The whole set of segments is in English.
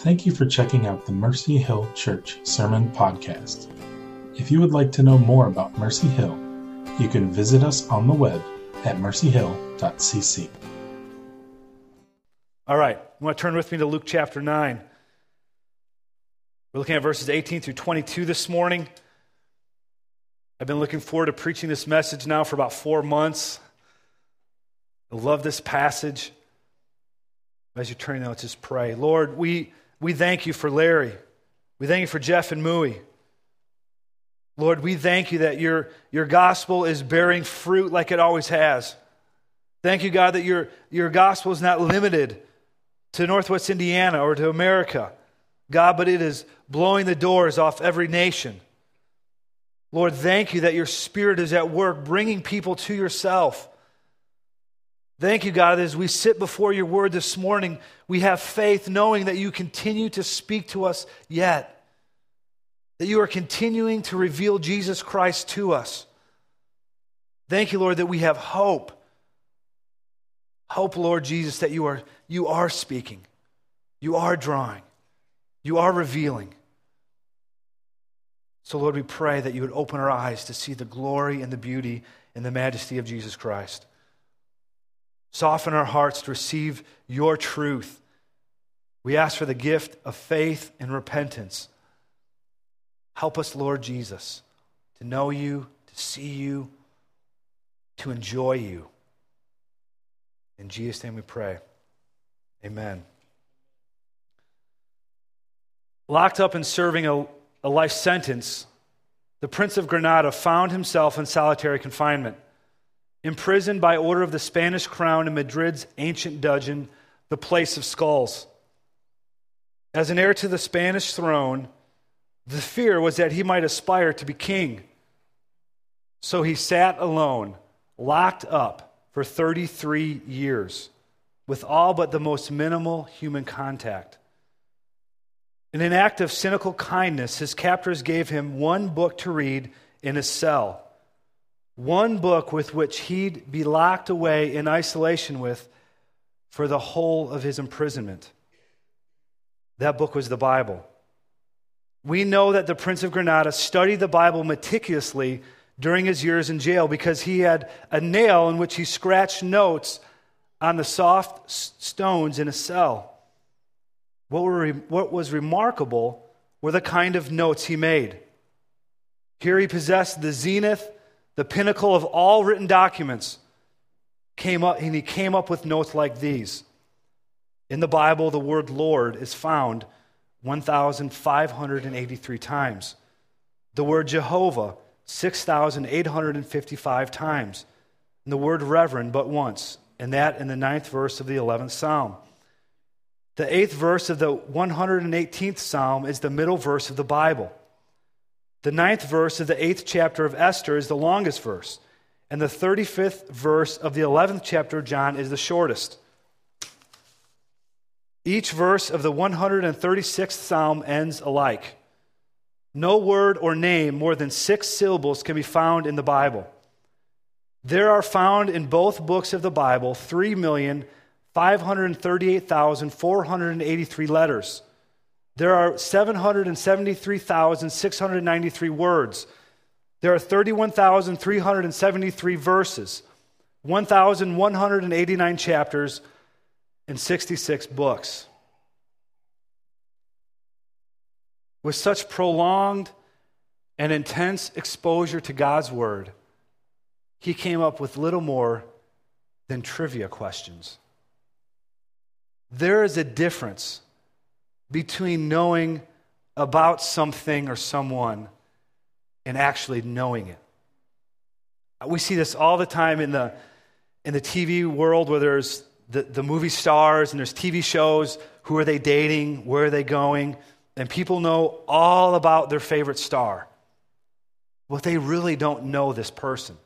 Thank you for checking out the Mercy Hill Church Sermon Podcast. If you would like to know more about Mercy Hill, you can visit us on the web at mercyhill.cc. All right, you want to turn with me to Luke chapter 9. We're looking at verses 18 through 22 this morning. I've been looking forward to preaching this message now for about four months. I love this passage. As you turn now, let's just pray. Lord, we, we thank you for Larry. We thank you for Jeff and Mui. Lord, we thank you that your, your gospel is bearing fruit like it always has. Thank you, God, that your, your gospel is not limited to Northwest Indiana or to America, God, but it is blowing the doors off every nation. Lord, thank you that your spirit is at work bringing people to yourself. Thank you, God, as we sit before your word this morning, we have faith knowing that you continue to speak to us yet, that you are continuing to reveal Jesus Christ to us. Thank you, Lord, that we have hope. Hope, Lord Jesus, that you are, you are speaking, you are drawing, you are revealing. So, Lord, we pray that you would open our eyes to see the glory and the beauty and the majesty of Jesus Christ. Soften our hearts to receive your truth. We ask for the gift of faith and repentance. Help us, Lord Jesus, to know you, to see you, to enjoy you. In Jesus' name we pray. Amen. Locked up and serving a, a life sentence, the Prince of Granada found himself in solitary confinement. Imprisoned by order of the Spanish crown in Madrid's ancient dungeon, the place of skulls. As an heir to the Spanish throne, the fear was that he might aspire to be king. So he sat alone, locked up for 33 years, with all but the most minimal human contact. In an act of cynical kindness, his captors gave him one book to read in his cell, one book with which he'd be locked away in isolation with for the whole of his imprisonment. That book was the Bible. We know that the Prince of Granada studied the Bible meticulously during his years in jail because he had a nail in which he scratched notes on the soft stones in a cell. What, were, what was remarkable were the kind of notes he made. Here he possessed the zenith, the pinnacle of all written documents. Came up, and he came up with notes like these. In the Bible, the word Lord is found 1,583 times. The word Jehovah, 6,855 times. And the word reverend, but once, and that in the ninth verse of the 11th Psalm. The eighth verse of the 118th Psalm is the middle verse of the Bible. The ninth verse of the eighth chapter of Esther is the longest verse. And the 35th verse of the 11th chapter of John is the shortest. Each verse of the 136th Psalm ends alike. No word or name more than six syllables can be found in the Bible. There are found in both books of the Bible 3 million. 538,483 letters. There are 773,693 words. There are 31,373 verses, 1,189 chapters, and 66 books. With such prolonged and intense exposure to God's Word, he came up with little more than trivia questions. There is a difference between knowing about something or someone and actually knowing it. We see this all the time in the, in the TV world where there's the, the movie stars and there's TV shows. Who are they dating? Where are they going? And people know all about their favorite star. But they really don't know this person.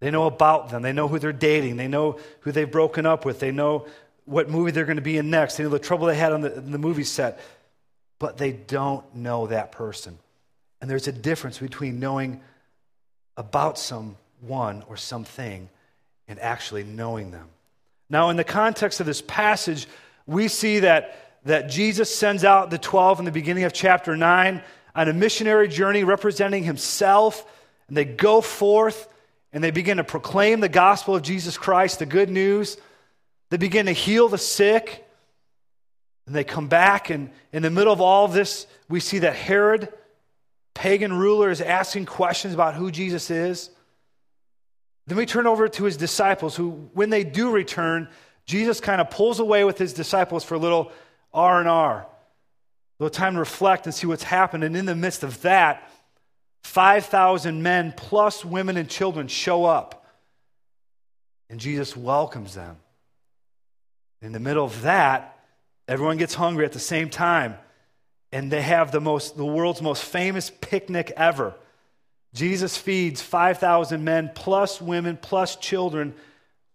They know about them. They know who they're dating. They know who they've broken up with. They know what movie they're going to be in next. They know the trouble they had on the, the movie set, but they don't know that person. And there's a difference between knowing about someone or something and actually knowing them. Now, in the context of this passage, we see that that Jesus sends out the 12 in the beginning of chapter 9 on a missionary journey representing himself. And they go forth and they begin to proclaim the gospel of Jesus Christ, the good news. They begin to heal the sick. And they come back, and in the middle of all of this, we see that Herod, pagan ruler, is asking questions about who Jesus is. Then we turn over to his disciples, who, when they do return, Jesus kind of pulls away with his disciples for a little R and R, a little time to reflect and see what's happened. And in the midst of that, 5,000 men plus women and children show up. And Jesus welcomes them. In the middle of that, everyone gets hungry at the same time. And they have the, most, the world's most famous picnic ever. Jesus feeds 5,000 men plus women plus children,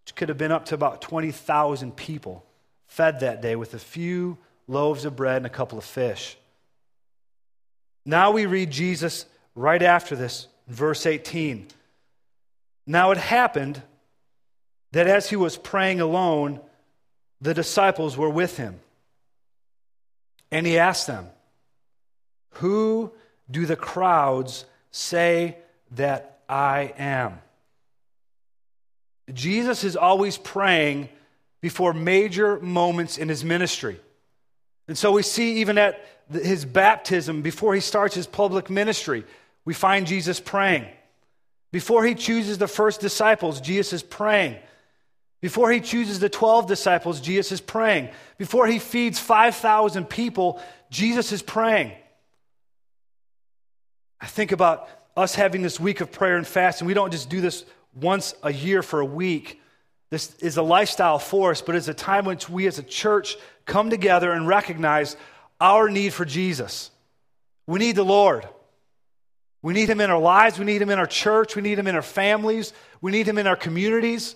which could have been up to about 20,000 people, fed that day with a few loaves of bread and a couple of fish. Now we read Jesus right after this, verse 18. Now it happened that as he was praying alone, the disciples were with him. And he asked them, Who do the crowds say that I am? Jesus is always praying before major moments in his ministry. And so we see even at his baptism, before he starts his public ministry, we find Jesus praying. Before he chooses the first disciples, Jesus is praying. Before he chooses the 12 disciples, Jesus is praying. Before he feeds 5,000 people, Jesus is praying. I think about us having this week of prayer and fasting. We don't just do this once a year for a week. This is a lifestyle for us, but it's a time when we as a church come together and recognize our need for Jesus. We need the Lord. We need him in our lives. We need him in our church. We need him in our families. We need him in our communities.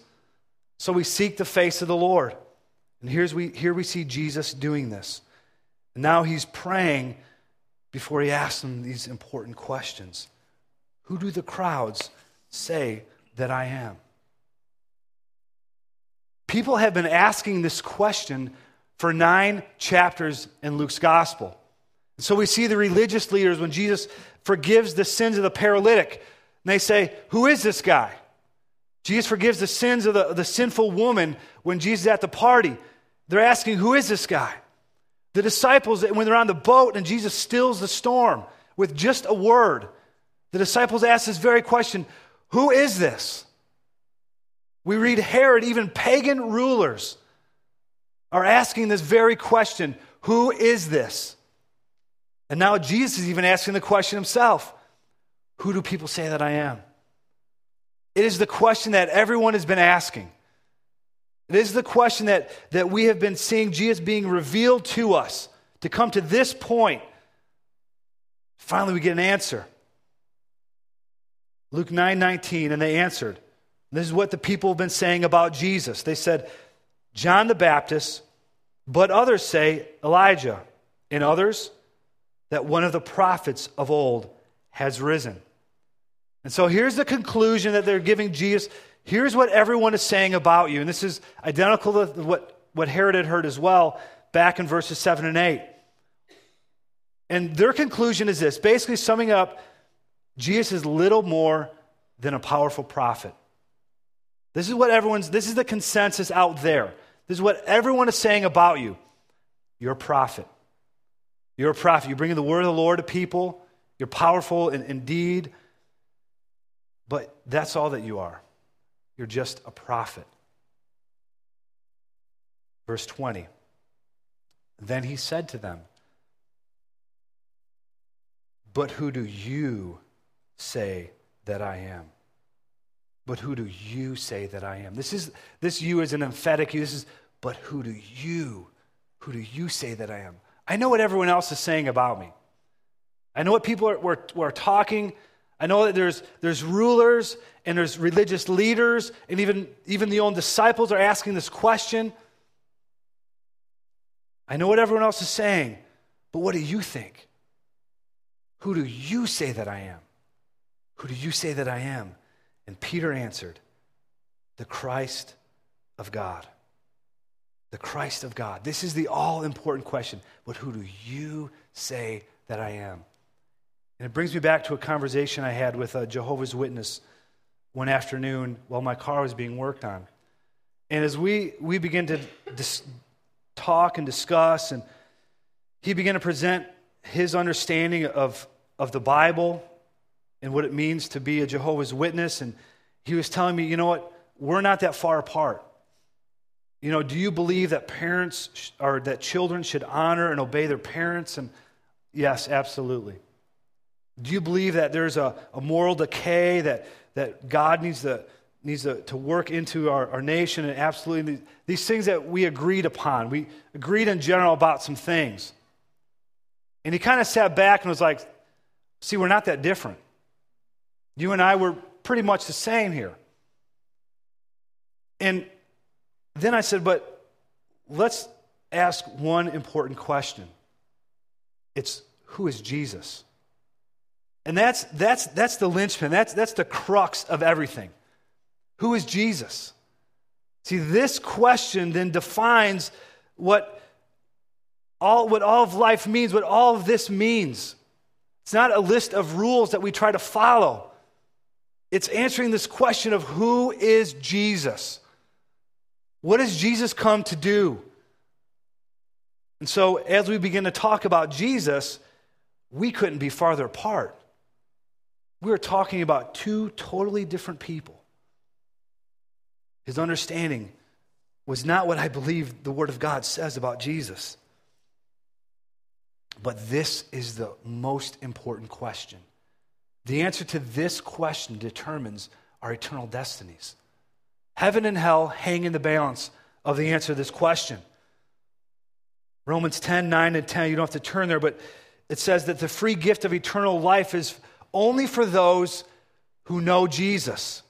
So we seek the face of the Lord. And here's we, here we see Jesus doing this. And now he's praying before he asks them these important questions Who do the crowds say that I am? People have been asking this question for nine chapters in Luke's gospel. So we see the religious leaders when Jesus forgives the sins of the paralytic. And they say, Who is this guy? Jesus forgives the sins of the, the sinful woman when Jesus is at the party. They're asking, Who is this guy? The disciples, when they're on the boat and Jesus stills the storm with just a word, the disciples ask this very question Who is this? We read Herod, even pagan rulers are asking this very question Who is this? And now Jesus is even asking the question himself Who do people say that I am? It is the question that everyone has been asking. It is the question that, that we have been seeing Jesus being revealed to us to come to this point. Finally, we get an answer. Luke 9 19, and they answered. This is what the people have been saying about Jesus. They said, John the Baptist, but others say Elijah, and others, that one of the prophets of old has risen. And so here's the conclusion that they're giving Jesus. Here's what everyone is saying about you. And this is identical to what, what Herod had heard as well back in verses 7 and 8. And their conclusion is this basically summing up, Jesus is little more than a powerful prophet. This is what everyone's, this is the consensus out there. This is what everyone is saying about you. You're a prophet. You're a prophet. You bring the word of the Lord to people. You're powerful in, in deed. But that's all that you are. You're just a prophet. Verse 20. Then he said to them, But who do you say that I am? But who do you say that I am? This is this you is an emphatic you. This is, but who do you, who do you say that I am? I know what everyone else is saying about me. I know what people are, were, were talking. I know that there's, there's rulers and there's religious leaders, and even, even the own disciples are asking this question. I know what everyone else is saying, but what do you think? Who do you say that I am? Who do you say that I am? And Peter answered, The Christ of God. the Christ of God? This is the all important question. But who do you say that I am? And it brings me back to a conversation I had with a Jehovah's Witness one afternoon while my car was being worked on. And as we, we began to dis- talk and discuss, and he began to present his understanding of, of the Bible and what it means to be a Jehovah's Witness. And he was telling me, you know what? We're not that far apart. You know, do you believe that parents sh- or that children should honor and obey their parents? And yes, absolutely. Do you believe that there's a, a moral decay that, that God needs to, needs to, to work into our, our nation? And absolutely, these things that we agreed upon. We agreed in general about some things. And he kind of sat back and was like, See, we're not that different. You and I were pretty much the same here. And then I said, But let's ask one important question it's who is Jesus? And that's, that's, that's the linchpin, that's, that's the crux of everything. Who is Jesus? See, this question then defines what all, what all of life means, what all of this means. It's not a list of rules that we try to follow. It's answering this question of who is Jesus? What does Jesus come to do? And so, as we begin to talk about Jesus, we couldn't be farther apart. We are talking about two totally different people. His understanding was not what I believe the Word of God says about Jesus. But this is the most important question. The answer to this question determines our eternal destinies. Heaven and hell hang in the balance of the answer to this question. Romans 10, 9, and 10, you don't have to turn there, but it says that the free gift of eternal life is only for those who know Jesus.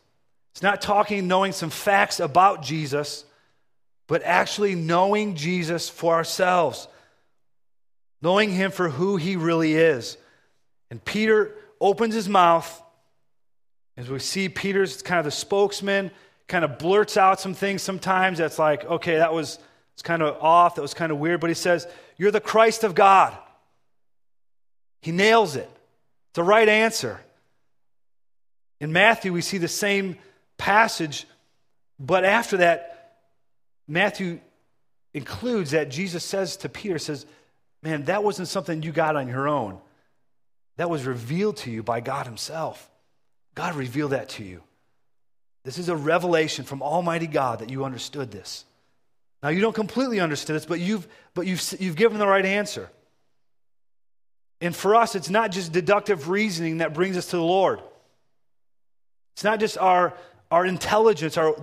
It's not talking knowing some facts about Jesus, but actually knowing Jesus for ourselves, knowing him for who he really is. And Peter opens his mouth. As we see, Peter's kind of the spokesman, kind of blurts out some things sometimes that's like, okay, that was it's kind of off, that was kind of weird, but he says, You're the Christ of God. He nails it. It's the right answer. In Matthew, we see the same passage, but after that, Matthew includes that Jesus says to Peter, says, Man, that wasn't something you got on your own. That was revealed to you by God Himself. God revealed that to you. This is a revelation from Almighty God that you understood this. Now, you don't completely understand this, but you've, but you've, you've given the right answer. And for us, it's not just deductive reasoning that brings us to the Lord. It's not just our, our intelligence, our,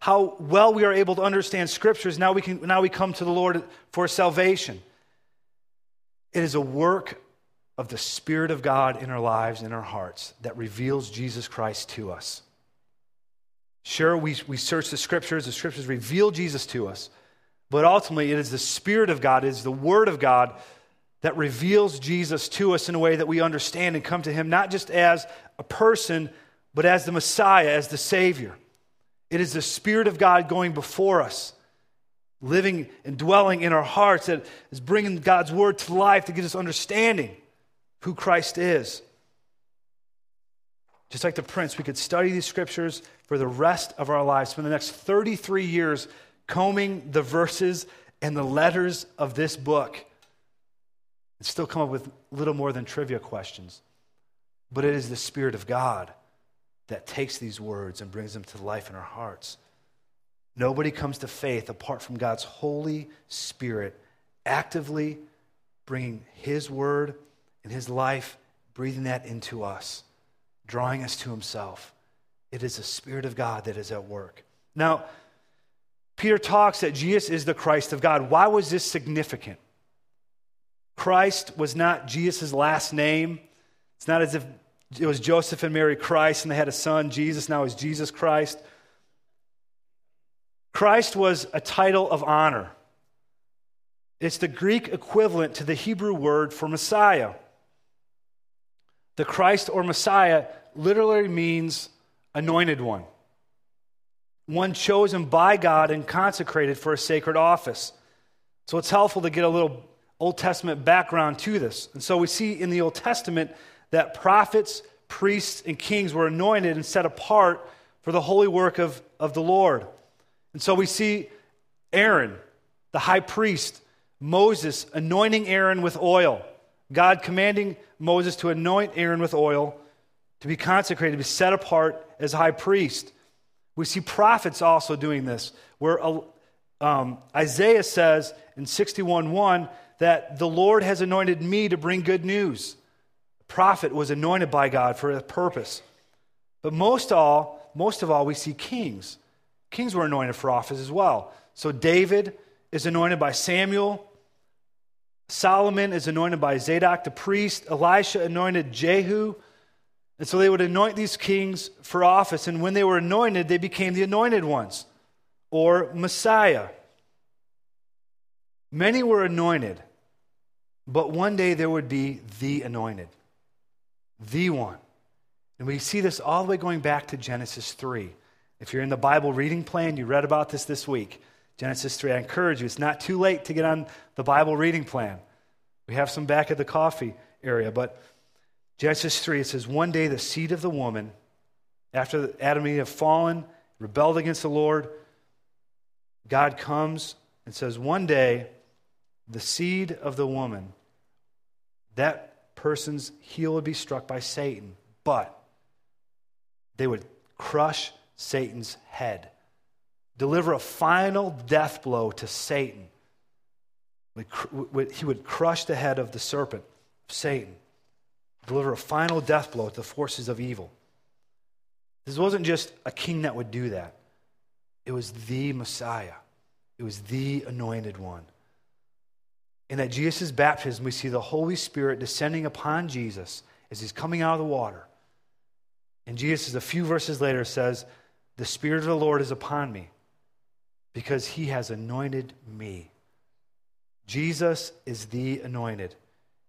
how well we are able to understand scriptures. Now we, can, now we come to the Lord for salvation. It is a work of the Spirit of God in our lives, in our hearts, that reveals Jesus Christ to us. Sure, we, we search the scriptures, the scriptures reveal Jesus to us, but ultimately it is the Spirit of God, it is the Word of God that reveals Jesus to us in a way that we understand and come to Him not just as a person, but as the Messiah, as the Savior. It is the Spirit of God going before us, living and dwelling in our hearts, that is bringing God's Word to life to give us understanding who Christ is. Just like the prince, we could study these scriptures for the rest of our lives, spend the next 33 years combing the verses and the letters of this book and still come up with little more than trivia questions. But it is the Spirit of God that takes these words and brings them to life in our hearts. Nobody comes to faith apart from God's Holy Spirit actively bringing His word and His life, breathing that into us, drawing us to Himself. It is the Spirit of God that is at work. Now, Peter talks that Jesus is the Christ of God. Why was this significant? Christ was not Jesus' last name. It's not as if it was Joseph and Mary Christ and they had a son, Jesus. Now is Jesus Christ. Christ was a title of honor. It's the Greek equivalent to the Hebrew word for Messiah. The Christ or Messiah literally means anointed one. one chosen by God and consecrated for a sacred office. So it's helpful to get a little Old Testament background to this. And so we see in the Old Testament that prophets, priests, and kings were anointed and set apart for the holy work of, of the Lord. And so we see Aaron, the high priest, Moses anointing Aaron with oil, God commanding Moses to anoint Aaron with oil, to be consecrated, to be set apart as high priest. We see prophets also doing this, where um, Isaiah says in 61:1 that the Lord has anointed me to bring good news. The prophet was anointed by God for a purpose. But most all, most of all, we see kings. Kings were anointed for office as well. So David is anointed by Samuel. Solomon is anointed by Zadok the priest. Elisha anointed Jehu. And so they would anoint these kings for office. And when they were anointed, they became the anointed ones or Messiah. Many were anointed, but one day there would be the anointed, the one. And we see this all the way going back to Genesis 3. If you're in the Bible reading plan, you read about this this week. Genesis 3. I encourage you, it's not too late to get on the Bible reading plan. We have some back at the coffee area, but Genesis 3, it says, One day the seed of the woman, after Adam and Eve have fallen, rebelled against the Lord, God comes and says, One day the seed of the woman, that person's heel would be struck by Satan, but they would crush Satan's head, deliver a final death blow to Satan. He would crush the head of the serpent, Satan, deliver a final death blow to the forces of evil. This wasn't just a king that would do that, it was the Messiah, it was the anointed one. And at Jesus' baptism, we see the Holy Spirit descending upon Jesus as he's coming out of the water. And Jesus, a few verses later, says, The Spirit of the Lord is upon me because he has anointed me. Jesus is the anointed,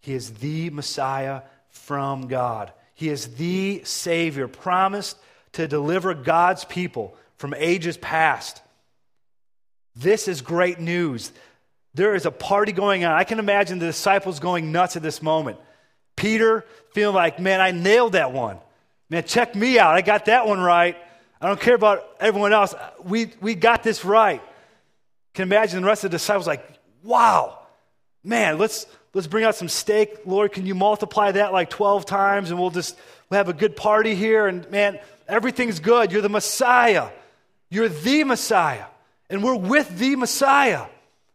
he is the Messiah from God. He is the Savior promised to deliver God's people from ages past. This is great news. There is a party going on. I can imagine the disciples going nuts at this moment. Peter feeling like, man, I nailed that one. Man, check me out. I got that one right. I don't care about everyone else. We, we got this right. Can imagine the rest of the disciples like, wow, man, let's, let's bring out some steak. Lord, can you multiply that like 12 times and we'll just we'll have a good party here? And man, everything's good. You're the Messiah. You're the Messiah. And we're with the Messiah.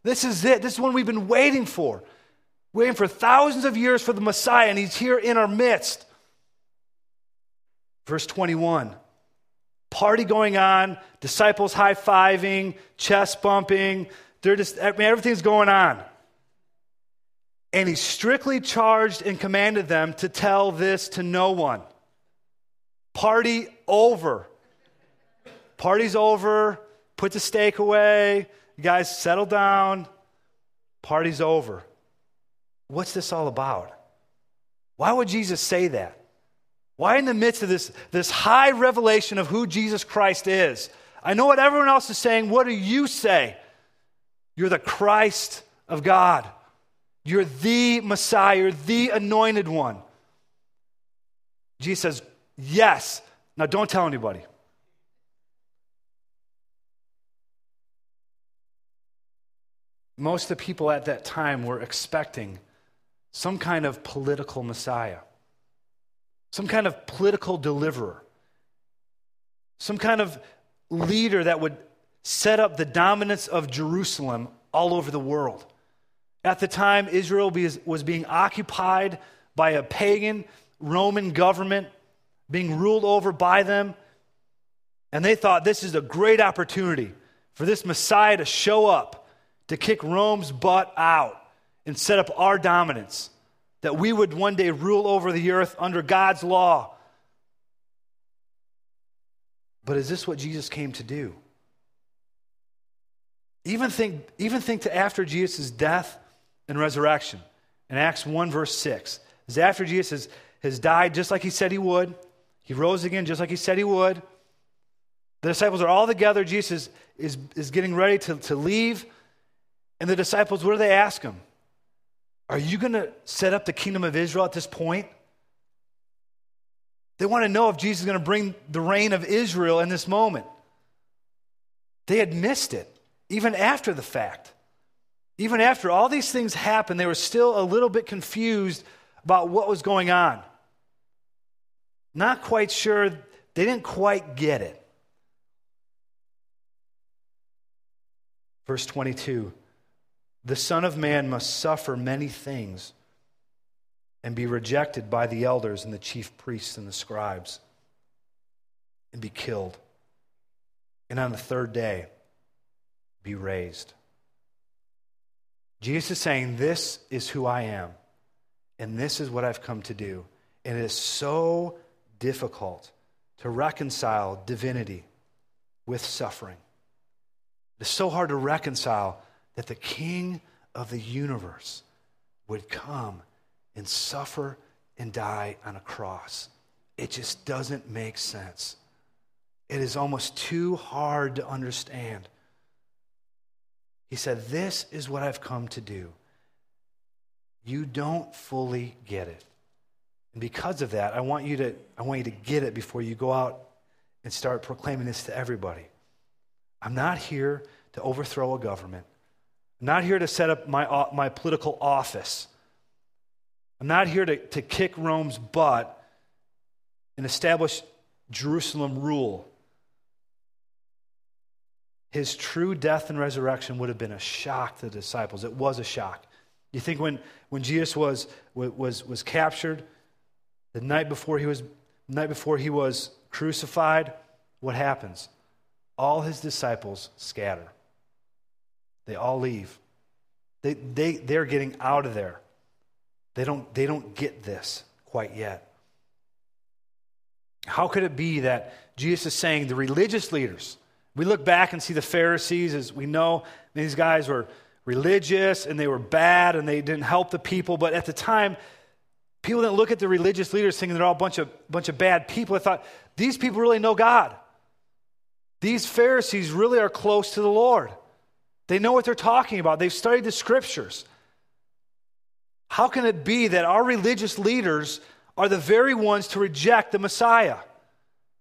This is it. This is one we've been waiting for. Waiting for thousands of years for the Messiah, and he's here in our midst. Verse 21 party going on, disciples high fiving, chest bumping. They're just, I mean, everything's going on. And he strictly charged and commanded them to tell this to no one. Party over. Party's over. Put the steak away. You guys, settle down. Party's over. What's this all about? Why would Jesus say that? Why, in the midst of this, this high revelation of who Jesus Christ is? I know what everyone else is saying. What do you say? You're the Christ of God. You're the Messiah. You're the anointed one. Jesus says, Yes. Now, don't tell anybody. Most of the people at that time were expecting some kind of political Messiah, some kind of political deliverer, some kind of leader that would set up the dominance of Jerusalem all over the world. At the time, Israel was being occupied by a pagan Roman government, being ruled over by them. And they thought this is a great opportunity for this Messiah to show up to kick Rome's butt out and set up our dominance, that we would one day rule over the earth under God's law. But is this what Jesus came to do? Even think, even think to after Jesus' death and resurrection. In Acts 1, verse 6, is after Jesus has, died just like he said he would, he rose again just like he said he would. The disciples are all together. Jesus is, is, is getting ready to, to leave. And the disciples, what do they ask him? Are you going to set up the kingdom of Israel at this point? They want to know if Jesus is going to bring the reign of Israel in this moment. They had missed it, even after the fact. Even after all these things happened, they were still a little bit confused about what was going on. Not quite sure, they didn't quite get it. Verse 22 The Son of Man must suffer many things and be rejected by the elders and the chief priests and the scribes and be killed. And on the third day, be raised. Jesus is saying, This is who I am, and this is what I've come to do. And it is so difficult to reconcile divinity with suffering. It's so hard to reconcile that the King of the universe would come and suffer and die on a cross. It just doesn't make sense. It is almost too hard to understand. He said, This is what I've come to do. You don't fully get it. And because of that, I want you to, I want you to get it before you go out and start proclaiming this to everybody. I'm not here to overthrow a government. I'm not here to set up my, uh, my political office. I'm not here to, to kick Rome's butt and establish Jerusalem rule. His true death and resurrection would have been a shock to the disciples. It was a shock. You think when, when Jesus was, was, was captured, the night before he was, night before he was crucified, what happens? All his disciples scatter. They all leave. They, they, they're getting out of there. They don't, they don't get this quite yet. How could it be that Jesus is saying the religious leaders, we look back and see the Pharisees, as we know these guys were religious and they were bad and they didn't help the people, but at the time, people didn't look at the religious leaders thinking they're all a bunch of, bunch of bad people. They thought, these people really know God. These Pharisees really are close to the Lord. They know what they're talking about. They've studied the scriptures. How can it be that our religious leaders are the very ones to reject the Messiah?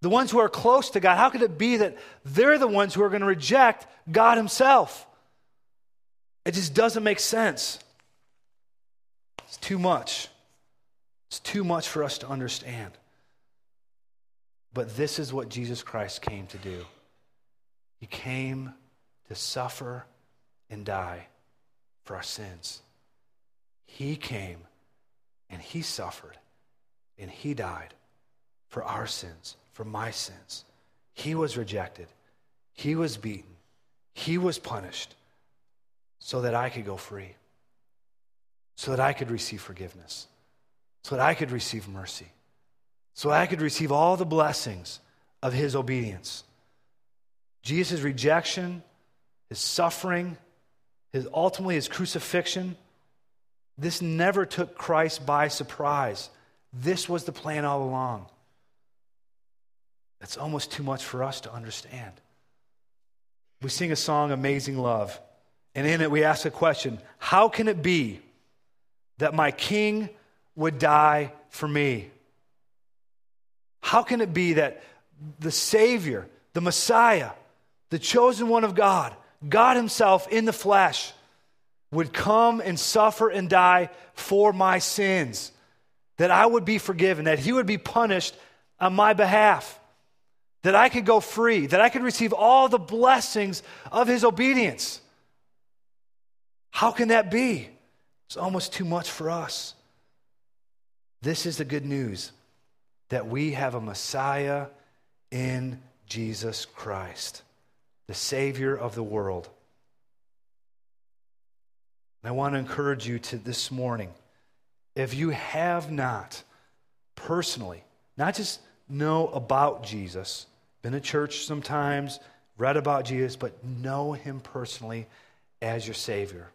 The ones who are close to God. How could it be that they're the ones who are going to reject God Himself? It just doesn't make sense. It's too much. It's too much for us to understand. But this is what Jesus Christ came to do He came to suffer and die for our sins. He came and He suffered and He died for our sins, for my sins. He was rejected, He was beaten, He was punished so that I could go free, so that I could receive forgiveness, so that I could receive mercy, so I could receive all the blessings of His obedience. Jesus' rejection, His suffering, his, ultimately his crucifixion this never took Christ by surprise. This was the plan all along. That's almost too much for us to understand. We sing a song, Amazing Love, and in it we ask a question How can it be that my King would die for me? How can it be that the Savior, the Messiah, the chosen one of God, God Himself in the flesh, would come and suffer and die for my sins, that I would be forgiven, that he would be punished on my behalf, that I could go free, that I could receive all the blessings of his obedience. How can that be? It's almost too much for us. This is the good news that we have a Messiah in Jesus Christ, the Savior of the world. And I want to encourage you to this morning if you have not personally, not just know about Jesus, been to church sometimes, read about Jesus, but know him personally as your Savior.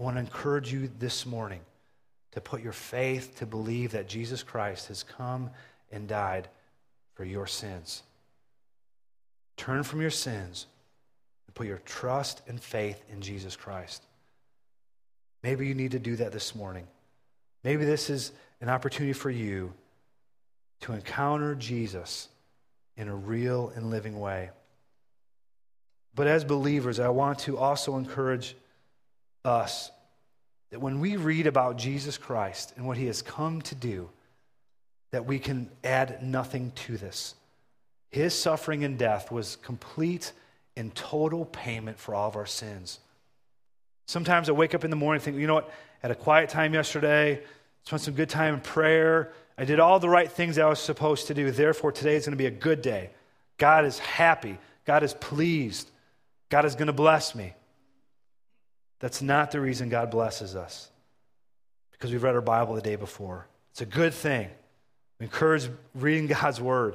I want to encourage you this morning to put your faith to believe that Jesus Christ has come and died for your sins. Turn from your sins and put your trust and faith in Jesus Christ. Maybe you need to do that this morning. Maybe this is an opportunity for you to encounter Jesus in a real and living way. But as believers, I want to also encourage us that when we read about Jesus Christ and what he has come to do, that we can add nothing to this. His suffering and death was complete and total payment for all of our sins. Sometimes I wake up in the morning and think, you know what? Had a quiet time yesterday, spent some good time in prayer. I did all the right things I was supposed to do. Therefore, today is going to be a good day. God is happy. God is pleased. God is going to bless me. That's not the reason God blesses us. Because we've read our Bible the day before. It's a good thing. We encourage reading God's word.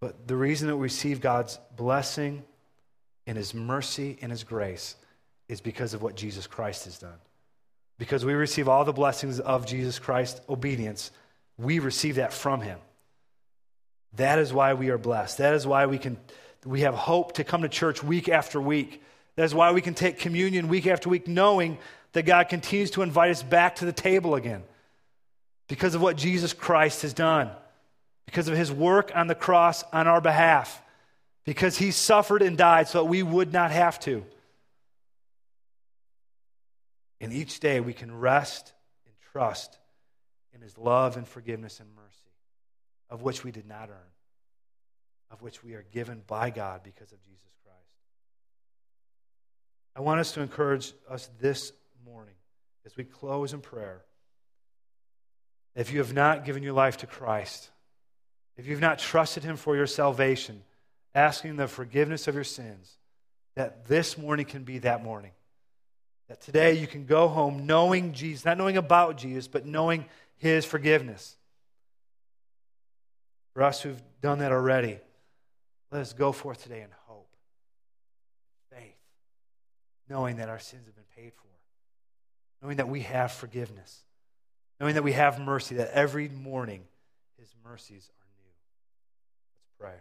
But the reason that we receive God's blessing and his mercy and his grace is because of what Jesus Christ has done. Because we receive all the blessings of Jesus Christ's obedience, we receive that from him. That is why we are blessed. That is why we can we have hope to come to church week after week. That is why we can take communion week after week knowing that God continues to invite us back to the table again because of what Jesus Christ has done, because of his work on the cross on our behalf, because he suffered and died so that we would not have to. And each day we can rest and trust in his love and forgiveness and mercy, of which we did not earn, of which we are given by God because of Jesus Christ. I want us to encourage us this morning as we close in prayer if you have not given your life to Christ, if you've not trusted Him for your salvation, asking the forgiveness of your sins, that this morning can be that morning. That today you can go home knowing Jesus, not knowing about Jesus, but knowing His forgiveness. For us who've done that already, let us go forth today in hope, faith, knowing that our sins have been paid for, knowing that we have forgiveness knowing that we have mercy, that every morning his mercies are pray.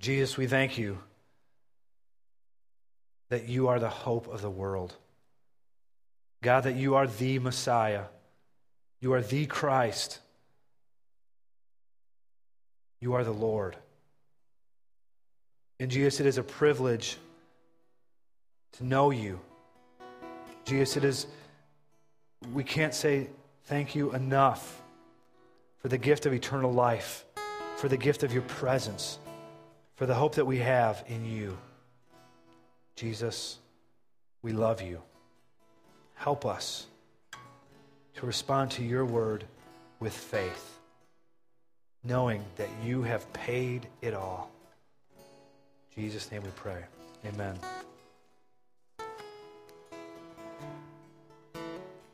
Jesus, we thank you that you are the hope of the world. God, that you are the Messiah. You are the Christ. You are the Lord. And Jesus, it is a privilege to know you. Jesus, it is, we can't say thank you enough for the gift of eternal life, for the gift of your presence, for the hope that we have in you. Jesus, we love you. Help us to respond to your word with faith, knowing that you have paid it all. In Jesus' name we pray. Amen.